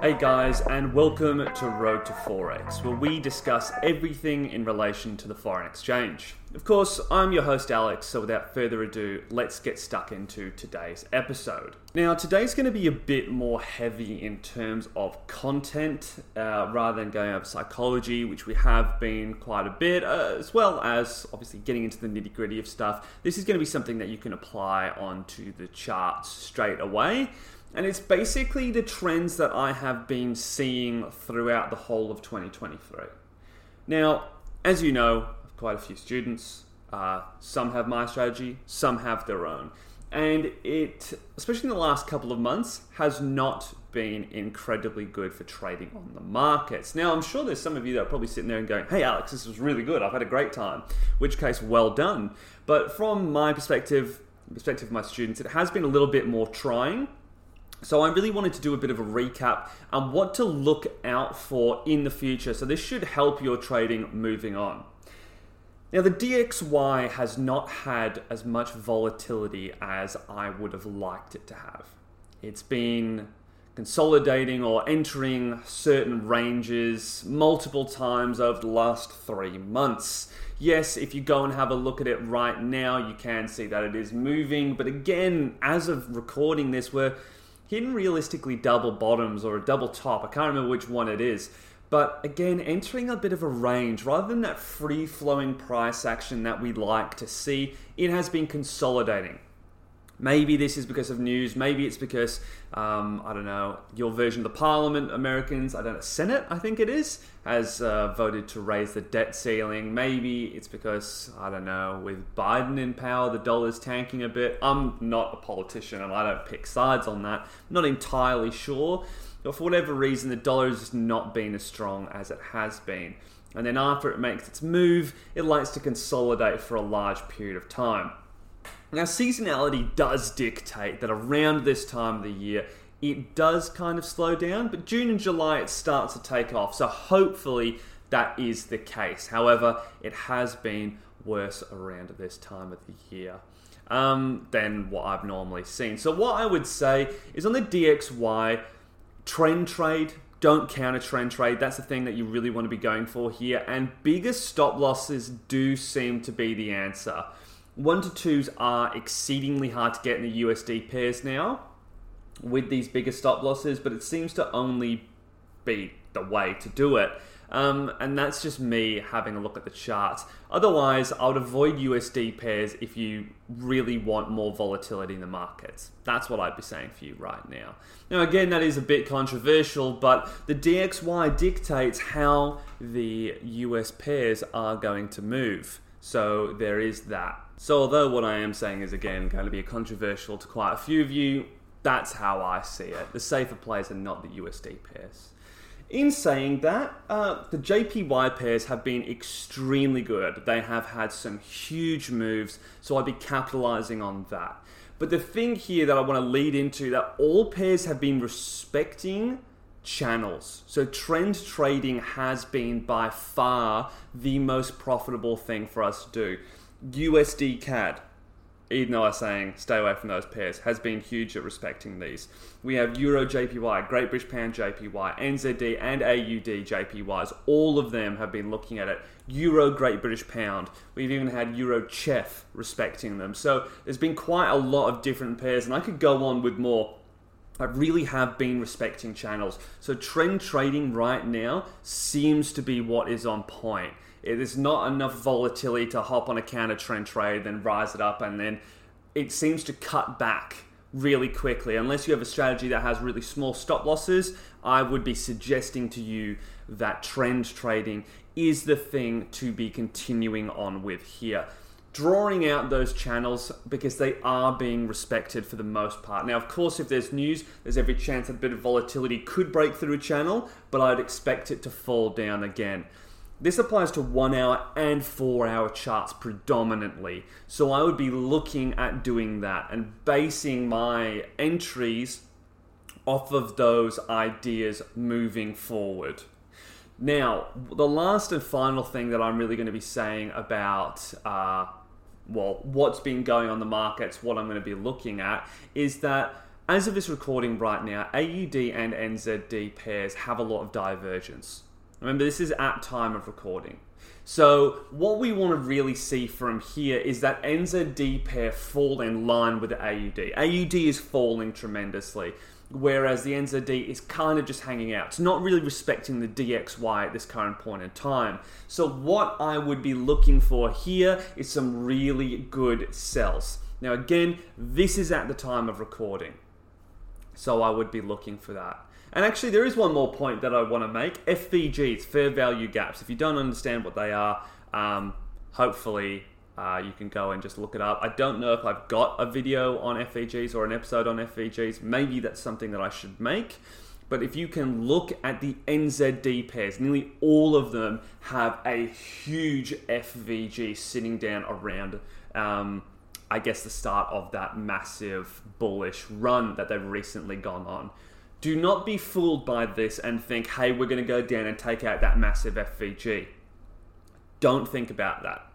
Hey guys, and welcome to Road to Forex, where we discuss everything in relation to the foreign exchange. Of course, I'm your host Alex, so without further ado, let's get stuck into today's episode. Now, today's going to be a bit more heavy in terms of content uh, rather than going over psychology, which we have been quite a bit, uh, as well as obviously getting into the nitty gritty of stuff. This is going to be something that you can apply onto the charts straight away. And it's basically the trends that I have been seeing throughout the whole of 2023. Now, as you know, quite a few students. Uh, some have my strategy, some have their own. And it, especially in the last couple of months, has not been incredibly good for trading on the markets. Now, I'm sure there's some of you that are probably sitting there and going, hey, Alex, this was really good. I've had a great time. Which case, well done. But from my perspective, perspective of my students, it has been a little bit more trying so I really wanted to do a bit of a recap on what to look out for in the future. So this should help your trading moving on. Now the DXY has not had as much volatility as I would have liked it to have. It's been consolidating or entering certain ranges multiple times over the last three months. Yes, if you go and have a look at it right now, you can see that it is moving, but again, as of recording this, we're hitting realistically double bottoms or a double top. I can't remember which one it is. But again, entering a bit of a range rather than that free flowing price action that we like to see, it has been consolidating. Maybe this is because of news. Maybe it's because um, I don't know your version of the Parliament, Americans. I don't know Senate. I think it is has uh, voted to raise the debt ceiling. Maybe it's because I don't know with Biden in power, the dollar's tanking a bit. I'm not a politician and I don't pick sides on that. I'm not entirely sure, for whatever reason, the dollar has just not been as strong as it has been. And then after it makes its move, it likes to consolidate for a large period of time. Now, seasonality does dictate that around this time of the year, it does kind of slow down, but June and July it starts to take off. So hopefully that is the case. However, it has been worse around this time of the year um, than what I've normally seen. So what I would say is on the DXY, trend trade, don't counter trend trade. That's the thing that you really want to be going for here. And bigger stop losses do seem to be the answer. One to twos are exceedingly hard to get in the USD pairs now with these bigger stop losses, but it seems to only be the way to do it. Um, and that's just me having a look at the charts. Otherwise, I would avoid USD pairs if you really want more volatility in the markets. That's what I'd be saying for you right now. Now, again, that is a bit controversial, but the DXY dictates how the US pairs are going to move. So there is that. So, although what I am saying is again going to be controversial to quite a few of you, that's how I see it. The safer plays are not the USD pairs. In saying that, uh, the JPY pairs have been extremely good. They have had some huge moves, so I'd be capitalizing on that. But the thing here that I want to lead into that all pairs have been respecting channels. So trend trading has been by far the most profitable thing for us to do. USD CAD, though I'm saying stay away from those pairs, has been huge at respecting these. We have Euro JPY, Great British Pound JPY, NZD and AUD JPYs. All of them have been looking at it. Euro Great British Pound. We've even had Euro Chef respecting them. So there's been quite a lot of different pairs, and I could go on with more. I really have been respecting channels. So trend trading right now seems to be what is on point. It is not enough volatility to hop on a counter trend trade, then rise it up, and then it seems to cut back really quickly. Unless you have a strategy that has really small stop losses, I would be suggesting to you that trend trading is the thing to be continuing on with here. Drawing out those channels because they are being respected for the most part. Now, of course, if there's news, there's every chance that a bit of volatility could break through a channel, but I'd expect it to fall down again. This applies to one hour and four hour charts predominantly. So I would be looking at doing that and basing my entries off of those ideas moving forward. Now, the last and final thing that I'm really going to be saying about, uh, well, what's been going on the markets, what I'm going to be looking at, is that as of this recording right now, AUD and NZD pairs have a lot of divergence. Remember, this is at time of recording. So what we want to really see from here is that NZD pair fall in line with the AUD. AUD is falling tremendously, whereas the NZD is kind of just hanging out. It's not really respecting the DXY at this current point in time. So what I would be looking for here is some really good sells. Now again, this is at the time of recording. So I would be looking for that. And actually, there is one more point that I want to make FVGs, fair value gaps. If you don't understand what they are, um, hopefully uh, you can go and just look it up. I don't know if I've got a video on FVGs or an episode on FVGs. Maybe that's something that I should make. But if you can look at the NZD pairs, nearly all of them have a huge FVG sitting down around, um, I guess, the start of that massive bullish run that they've recently gone on. Do not be fooled by this and think, hey, we're going to go down and take out that massive FVG. Don't think about that.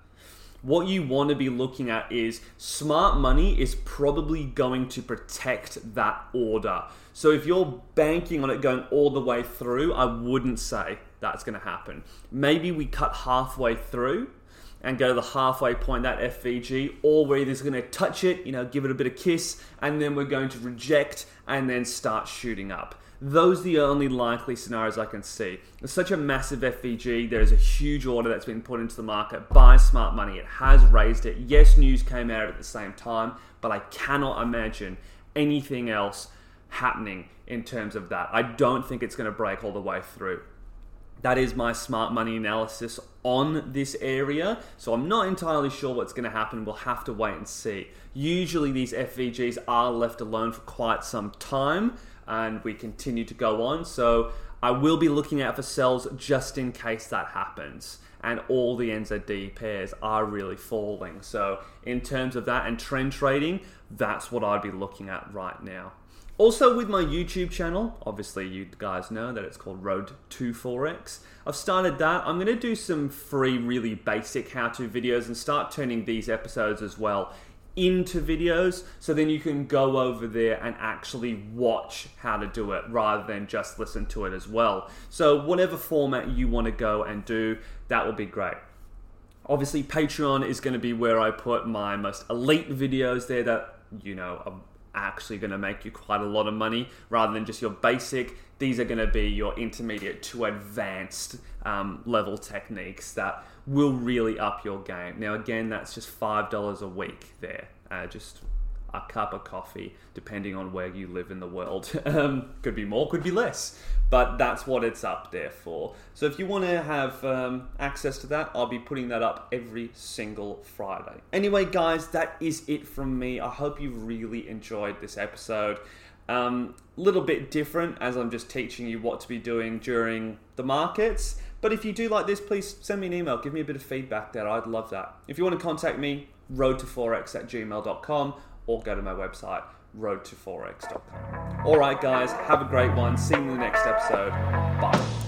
What you want to be looking at is smart money is probably going to protect that order. So if you're banking on it going all the way through, I wouldn't say that's going to happen. Maybe we cut halfway through and go to the halfway point, that FVG, or we're either going to touch it, you know, give it a bit of kiss, and then we're going to reject and then start shooting up. Those are the only likely scenarios I can see. It's such a massive FVG. There is a huge order that's been put into the market by smart money. It has raised it. Yes, news came out at the same time, but I cannot imagine anything else happening in terms of that. I don't think it's going to break all the way through. That is my smart money analysis on this area. So I'm not entirely sure what's going to happen. We'll have to wait and see. Usually these FVGs are left alone for quite some time and we continue to go on. So I will be looking out for sells just in case that happens. And all the NZD pairs are really falling. So, in terms of that and trend trading, that's what I'd be looking at right now. Also, with my YouTube channel, obviously, you guys know that it's called Road to Forex. I've started that. I'm going to do some free, really basic how to videos and start turning these episodes as well into videos so then you can go over there and actually watch how to do it rather than just listen to it as well. So, whatever format you want to go and do, that will be great. Obviously, Patreon is going to be where I put my most elite videos there that you know actually going to make you quite a lot of money rather than just your basic. These are going to be your intermediate to advanced um, level techniques that will really up your game. Now, again, that's just $5 a week there. Uh, just a cup of coffee, depending on where you live in the world. Um, could be more, could be less, but that's what it's up there for. So if you want to have um, access to that, I'll be putting that up every single Friday. Anyway, guys, that is it from me. I hope you really enjoyed this episode. A um, little bit different as I'm just teaching you what to be doing during the markets. But if you do like this, please send me an email. Give me a bit of feedback there. I'd love that. If you want to contact me, road2forex at gmail.com or go to my website, road2forex.com. All right, guys, have a great one. See you in the next episode. Bye.